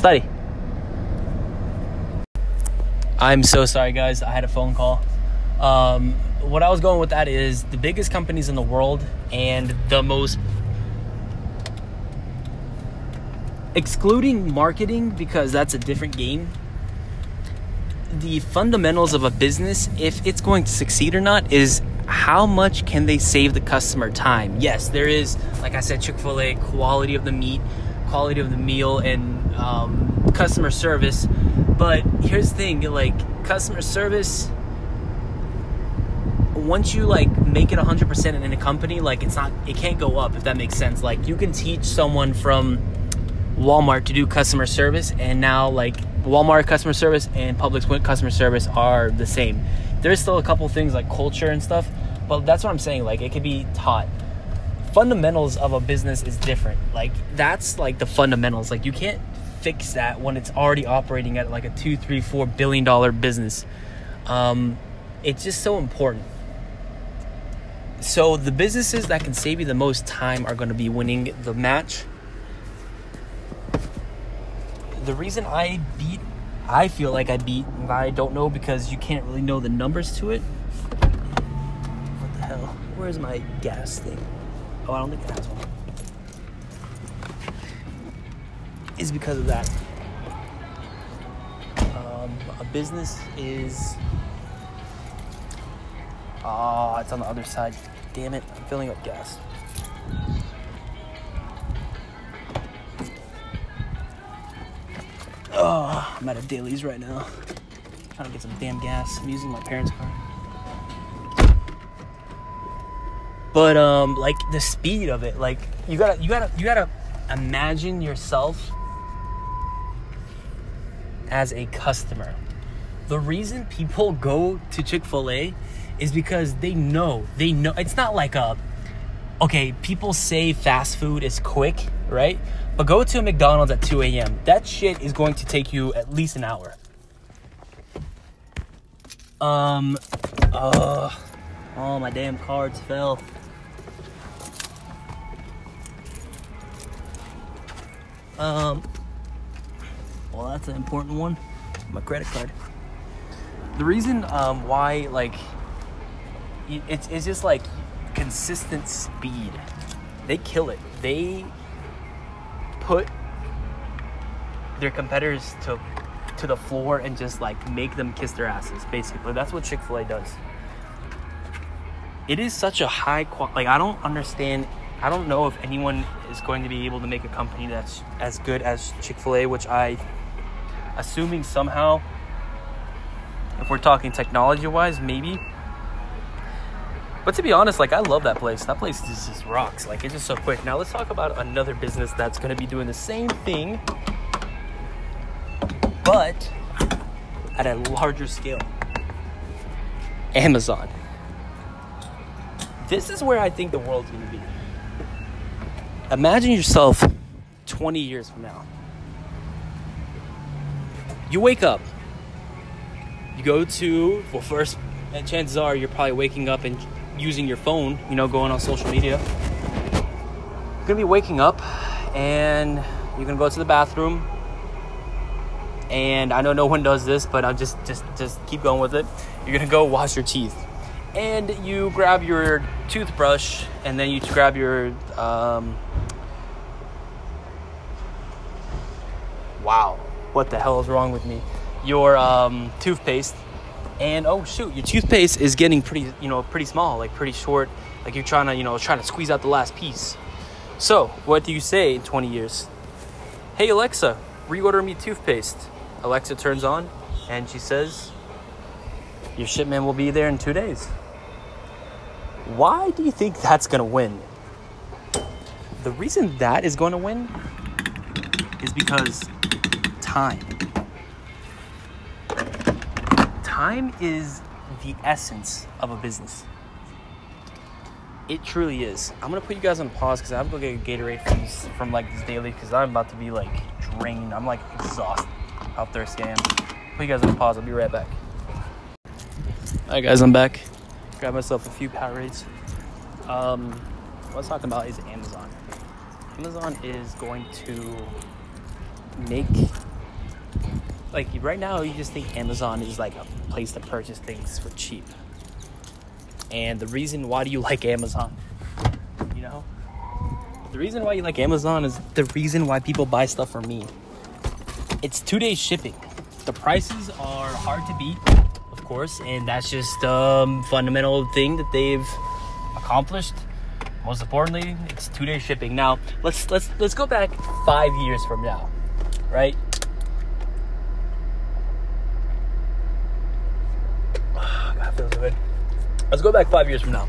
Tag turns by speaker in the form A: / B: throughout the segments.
A: Study. I'm so sorry, guys. I had a phone call. Um, what I was going with that is the biggest companies in the world and the most excluding marketing because that's a different game. The fundamentals of a business, if it's going to succeed or not, is how much can they save the customer time? Yes, there is, like I said, Chick fil A, quality of the meat, quality of the meal, and um, customer service. But here's the thing like, customer service, once you like make it 100% in a company, like, it's not, it can't go up if that makes sense. Like, you can teach someone from Walmart to do customer service, and now, like, Walmart customer service and Publix customer service are the same. There's still a couple things like culture and stuff, but that's what I'm saying. Like it can be taught. Fundamentals of a business is different. Like that's like the fundamentals. Like you can't fix that when it's already operating at like a two, three, four billion dollar business. Um, it's just so important. So the businesses that can save you the most time are going to be winning the match. The reason I beat, I feel like I beat, I don't know because you can't really know the numbers to it What the hell? Where's my gas thing? Oh, I don't think it has one. Is because of that. Um, a business is. Oh, it's on the other side. Damn it, I'm filling up gas. Oh, I'm at a Daily's right now. Trying to get some damn gas. I'm using my parents' car. but um like the speed of it like you gotta you gotta you gotta imagine yourself as a customer. The reason people go to chick-fil-a is because they know they know it's not like a okay people say fast food is quick right? But go to a mcdonald's at 2 a.m that shit is going to take you at least an hour. Um uh oh my damn cards fell. Um, well, that's an important one. My credit card. The reason um, why, like, it's, it's just like consistent speed. They kill it. They put their competitors to to the floor and just like make them kiss their asses. Basically, that's what Chick Fil A does. It is such a high quality. Like I don't understand I don't know if anyone is going to be able to make a company that's as good as Chick fil A, which I, assuming somehow, if we're talking technology wise, maybe. But to be honest, like I love that place. That place just, just rocks. Like it's just so quick. Now let's talk about another business that's going to be doing the same thing, but at a larger scale. Amazon. This is where I think the world's going to be imagine yourself 20 years from now. You wake up. You go to, well, first, and chances are you're probably waking up and using your phone, you know, going on social media. You're gonna be waking up and you're gonna go to the bathroom. And I know no one does this, but I'll just just just keep going with it. You're gonna go wash your teeth and you grab your toothbrush and then you grab your um, wow what the hell is wrong with me? Your um, toothpaste. And oh shoot your toothpaste is getting pretty you know pretty small like pretty short like you're trying to you know trying to squeeze out the last piece. So what do you say in 20 years? Hey alexa reorder me toothpaste. Alexa turns on and she says your shipment will be there in two days why do you think that's going to win? The reason that is going to win is because time. Time is the essence of a business. It truly is. I'm gonna put you guys on pause because I have to go get a Gatorade from from like this daily because I'm about to be like drained. I'm like exhausted how thirsty I am. Put you guys on pause. I'll be right back. Alright guys, I'm back grab myself a few Powerades. Um, what I was talking about is Amazon. Amazon is going to make like right now you just think Amazon is like a place to purchase things for cheap. And the reason why do you like Amazon? You know? The reason why you like Amazon is the reason why people buy stuff from me. It's two day shipping. The prices are hard to beat, course, and that's just um fundamental thing that they've accomplished. Most importantly, it's two day shipping. Now let's let's let's go back five years from now, right? God, feels good. Let's go back five years from now,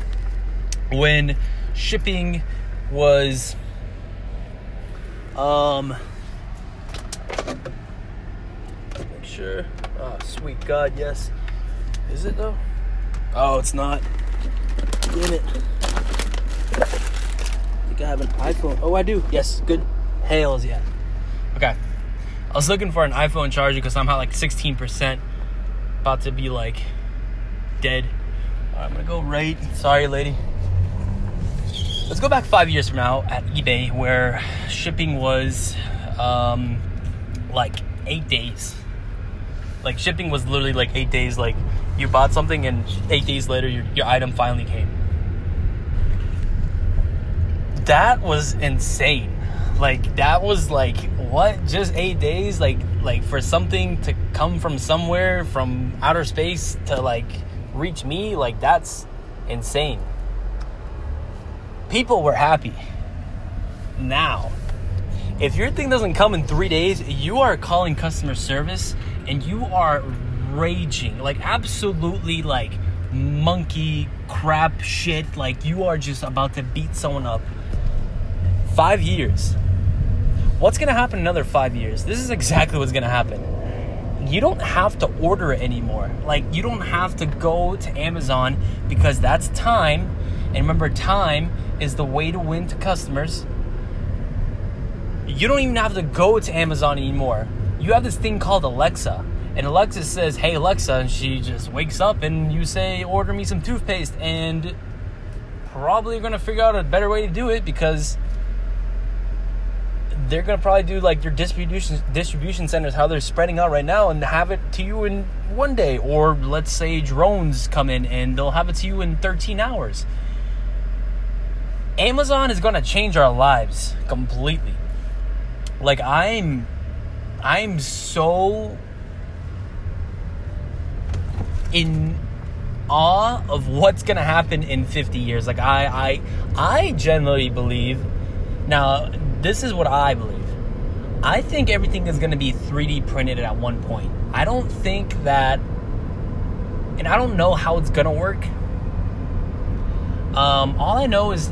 A: when shipping was um. Make sure. Oh, sweet God, yes. Is it though? Oh, it's not. Damn it. I think I have an iPhone. Oh, I do. Yes, good. Hails, yeah. Okay. I was looking for an iPhone charger because I'm at like 16%. About to be like dead. Alright, I'm gonna go right. Sorry, lady. Let's go back five years from now at eBay where shipping was um, like eight days. Like shipping was literally like eight days. Like you bought something and eight days later your, your item finally came. That was insane. Like that was like what? Just eight days? Like like for something to come from somewhere from outer space to like reach me? Like that's insane. People were happy. Now, if your thing doesn't come in three days, you are calling customer service and you are raging, like absolutely like monkey crap shit. Like you are just about to beat someone up. Five years. What's gonna happen another five years? This is exactly what's gonna happen. You don't have to order it anymore. Like you don't have to go to Amazon because that's time. And remember, time is the way to win to customers. You don't even have to go to Amazon anymore. You have this thing called Alexa. And Alexa says, Hey Alexa, and she just wakes up and you say, Order me some toothpaste. And probably gonna figure out a better way to do it because they're gonna probably do like your distribution distribution centers how they're spreading out right now and have it to you in one day or let's say drones come in and they'll have it to you in 13 hours amazon is gonna change our lives completely like i'm i'm so in awe of what's gonna happen in 50 years like i i i generally believe now this is what I believe. I think everything is going to be 3D printed at one point. I don't think that, and I don't know how it's going to work. Um, all I know is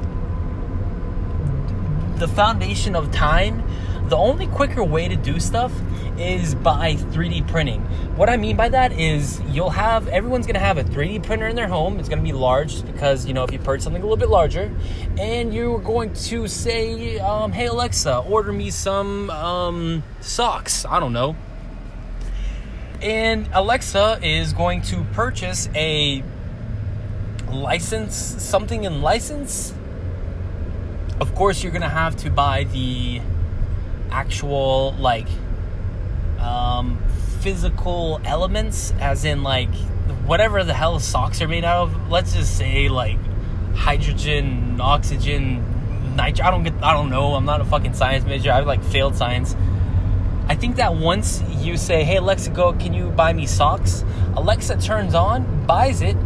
A: the foundation of time. The only quicker way to do stuff is by 3D printing. What I mean by that is you'll have everyone's gonna have a 3D printer in their home. It's gonna be large because you know if you purchase something a little bit larger, and you're going to say, um, "Hey Alexa, order me some um, socks." I don't know. And Alexa is going to purchase a license, something in license. Of course, you're gonna have to buy the actual like um, physical elements, as in like whatever the hell socks are made out of. Let's just say like hydrogen, oxygen, nitrogen. I don't get. I don't know. I'm not a fucking science major. I've like failed science. I think that once you say, "Hey Alexa, go, can you buy me socks?" Alexa turns on, buys it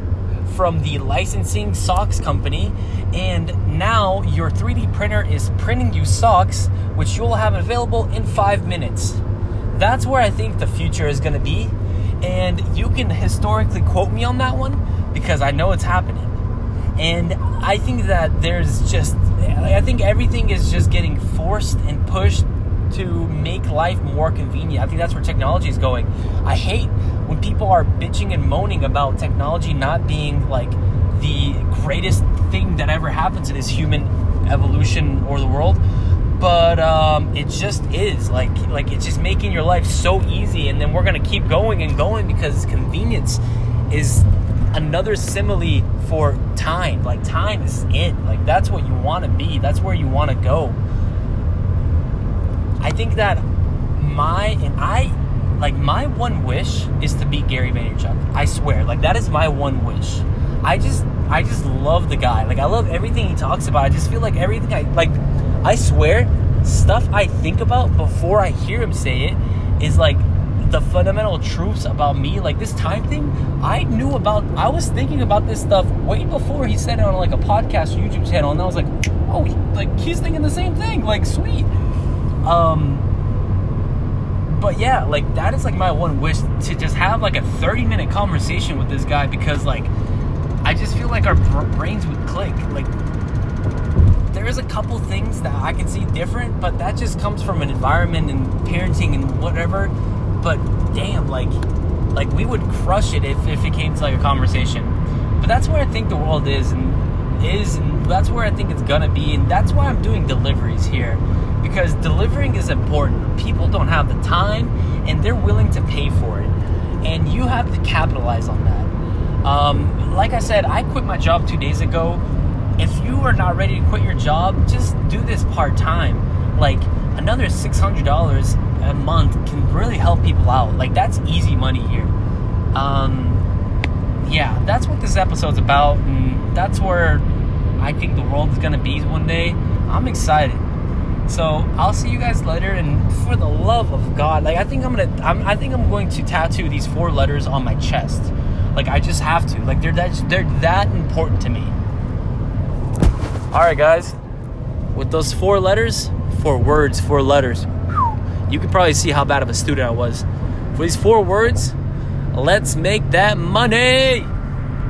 A: from the licensing socks company, and now your 3D printer is printing you socks, which you'll have available in five minutes. That's where I think the future is going to be. And you can historically quote me on that one because I know it's happening. And I think that there's just, I think everything is just getting forced and pushed to make life more convenient. I think that's where technology is going. I hate when people are bitching and moaning about technology not being like the greatest thing that ever happened to this human evolution or the world. But um, it just is. Like like it's just making your life so easy and then we're gonna keep going and going because convenience is another simile for time. Like time is it. Like that's what you want to be. That's where you want to go i think that my and i like my one wish is to beat Gary Vaynerchuk. I swear, like that is my one wish. I just I just love the guy. Like I love everything he talks about. I just feel like everything I like I swear stuff I think about before I hear him say it is like the fundamental truths about me. Like this time thing, I knew about I was thinking about this stuff way before he said it on like a podcast YouTube channel and I was like, "Oh, like he's thinking the same thing." Like, sweet. Um but yeah, like that is like my one wish to just have like a 30 minute conversation with this guy because like I just feel like our brains would click. Like there is a couple things that I can see different, but that just comes from an environment and parenting and whatever. But damn, like like we would crush it if, if it came to like a conversation. But that's where I think the world is and is and that's where I think it's gonna be and that's why I'm doing deliveries here because delivering is important. People don't have the time and they're willing to pay for it. And you have to capitalize on that. Um, like I said, I quit my job two days ago. If you are not ready to quit your job, just do this part time. Like another $600 a month can really help people out. Like that's easy money here. Um, yeah, that's what this episode's about. And that's where I think the world is going to be one day. I'm excited. So I'll see you guys later. And for the love of God, like I think I'm gonna, I'm, I think I'm going to tattoo these four letters on my chest. Like I just have to. Like they're that, they're that important to me. All right, guys. With those four letters, four words, four letters. You can probably see how bad of a student I was. For these four words, let's make that money.